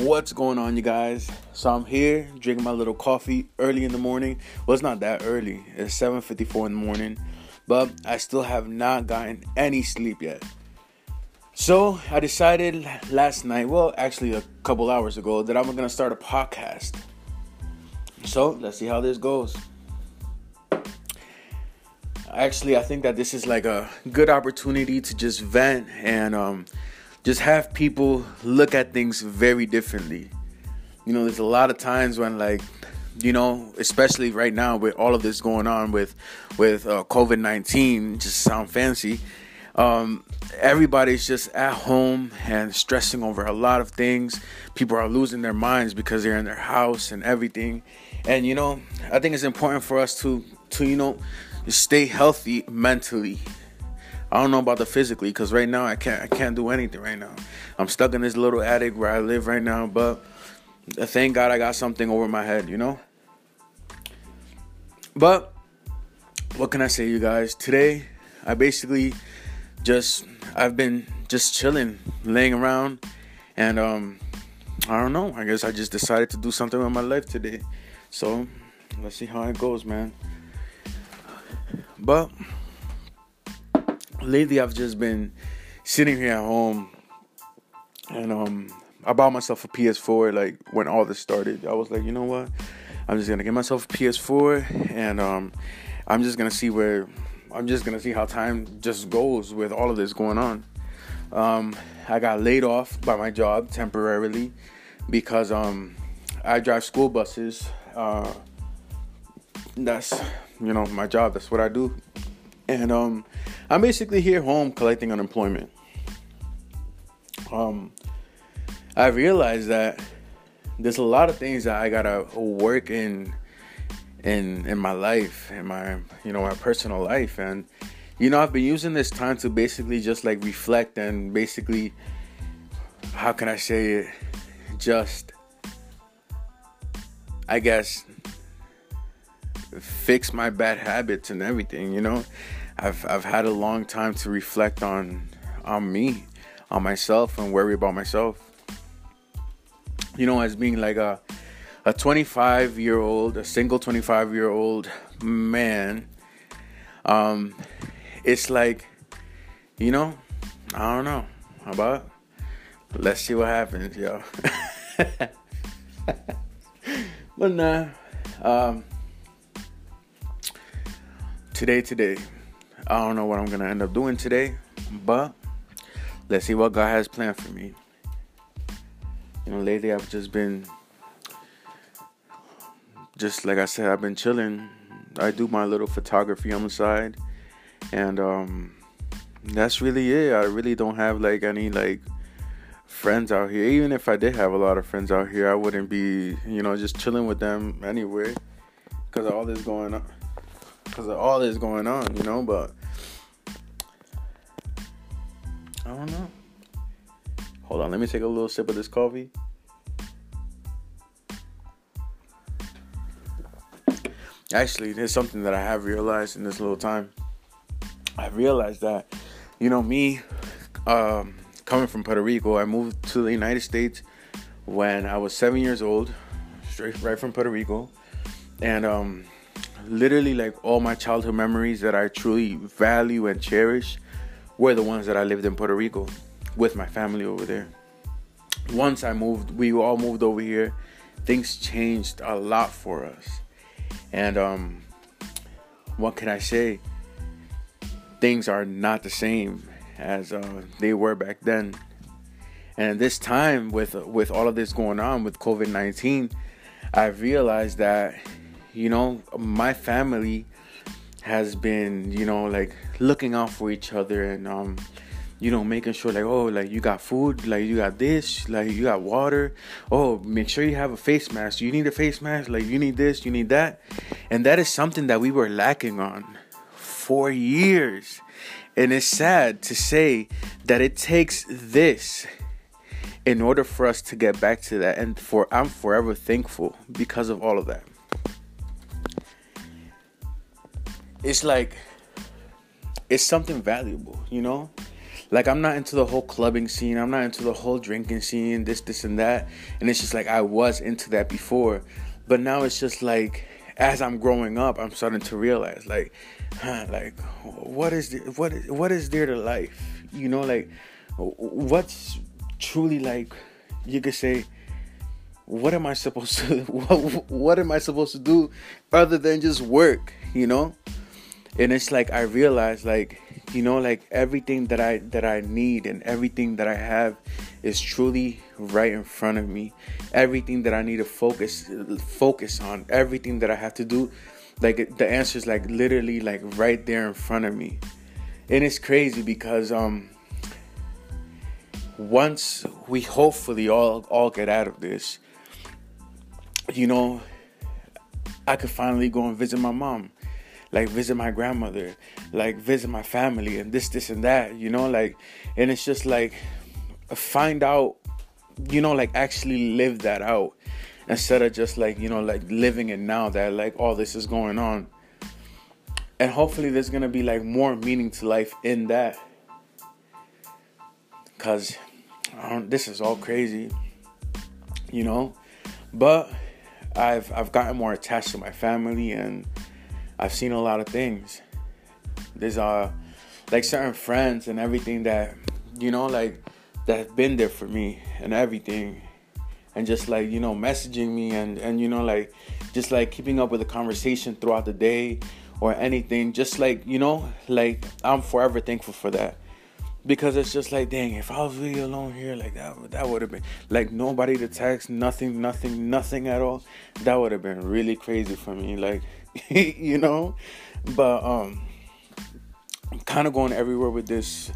What's going on, you guys? So I'm here drinking my little coffee early in the morning. Well, it's not that early. It's 7:54 in the morning, but I still have not gotten any sleep yet. So I decided last night, well, actually a couple hours ago, that I'm gonna start a podcast. So let's see how this goes. Actually, I think that this is like a good opportunity to just vent and um, just have people look at things very differently. You know, there's a lot of times when like you know, especially right now with all of this going on with with uh, COVID nineteen, just sound fancy. Um, everybody's just at home and stressing over a lot of things. People are losing their minds because they're in their house and everything. And you know, I think it's important for us to to you know stay healthy mentally I don't know about the physically because right now I can't I can't do anything right now. I'm stuck in this little attic where I live right now, but thank God I got something over my head, you know. But what can I say, you guys? Today I basically just I've been just chilling, laying around, and um I don't know. I guess I just decided to do something with my life today. So let's see how it goes, man. But lately I've just been sitting here at home and um I bought myself a PS4 like when all this started. I was like, you know what? I'm just gonna get myself a PS4 and um I'm just gonna see where I'm just gonna see how time just goes with all of this going on. Um I got laid off by my job temporarily because um I drive school buses. Uh that's you know my job, that's what I do. And um I'm basically here home collecting unemployment. Um, I realized that there's a lot of things that I gotta work in in in my life, in my you know my personal life, and you know I've been using this time to basically just like reflect and basically how can I say it, just I guess fix my bad habits and everything, you know. I've I've had a long time to reflect on on me, on myself, and worry about myself. You know, as being like a a 25 year old, a single 25 year old man, um, it's like, you know, I don't know. How about? Let's see what happens, yo. but nah, um, today, today, I don't know what I'm gonna end up doing today, but let's see what God has planned for me. You know, lately I've just been, just like I said, I've been chilling. I do my little photography on the side, and um, that's really it. I really don't have like any like friends out here. Even if I did have a lot of friends out here, I wouldn't be, you know, just chilling with them anyway, because all this going on because of all this going on, you know. But I don't know. Hold on, let me take a little sip of this coffee. Actually, there's something that I have realized in this little time. I realized that, you know, me um, coming from Puerto Rico, I moved to the United States when I was seven years old, straight right from Puerto Rico, and um, literally like all my childhood memories that I truly value and cherish were the ones that I lived in Puerto Rico with my family over there. Once I moved, we all moved over here. Things changed a lot for us. And um what can I say? Things are not the same as uh, they were back then. And this time with with all of this going on with COVID-19, I realized that you know, my family has been, you know, like looking out for each other and um you know, making sure like, oh, like you got food, like you got this, like you got water. Oh, make sure you have a face mask. You need a face mask, like you need this, you need that. And that is something that we were lacking on for years. And it's sad to say that it takes this in order for us to get back to that. And for I'm forever thankful because of all of that. It's like it's something valuable, you know? Like I'm not into the whole clubbing scene. I'm not into the whole drinking scene, this, this, and that. And it's just like I was into that before, but now it's just like as I'm growing up, I'm starting to realize like, huh, like what is the, what is, what is there to life? You know, like what's truly like you could say what am I supposed to what, what am I supposed to do other than just work, you know? And it's like I realize like, you know, like everything that I that I need and everything that I have is truly right in front of me. Everything that I need to focus focus on, everything that I have to do, like the answer is like literally like right there in front of me. And it's crazy because um once we hopefully all all get out of this, you know, I could finally go and visit my mom, like visit my grandmother, like visit my family, and this, this, and that, you know, like, and it's just like find out, you know, like actually live that out instead of just like, you know, like living it now that like all this is going on. And hopefully there's gonna be like more meaning to life in that. Cause this is all crazy, you know, but I've I've gotten more attached to my family and I've seen a lot of things. There's uh like certain friends and everything that you know like that have been there for me and everything. And just like you know messaging me and and you know like just like keeping up with the conversation throughout the day or anything. Just like you know like I'm forever thankful for that. Because it's just like dang if i was really alone here like that that would have been like nobody to text nothing nothing nothing at all. That would have been really crazy for me. Like you know but um i'm kind of going everywhere with this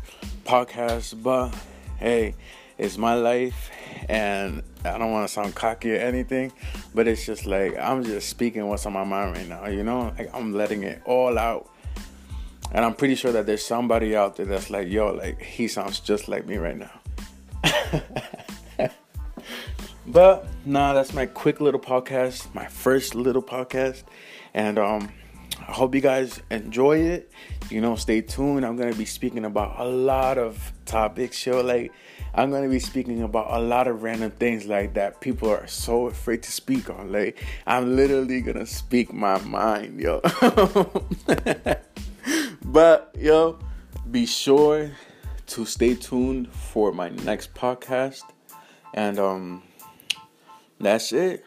podcast but hey it's my life and i don't want to sound cocky or anything but it's just like i'm just speaking what's on my mind right now you know like i'm letting it all out and I'm pretty sure that there's somebody out there that's like, yo, like he sounds just like me right now. but nah, that's my quick little podcast, my first little podcast. And um I hope you guys enjoy it. You know, stay tuned. I'm gonna be speaking about a lot of topics, yo. Like I'm gonna be speaking about a lot of random things like that people are so afraid to speak on. Like I'm literally gonna speak my mind, yo. But yo, be sure to stay tuned for my next podcast. And um that's it.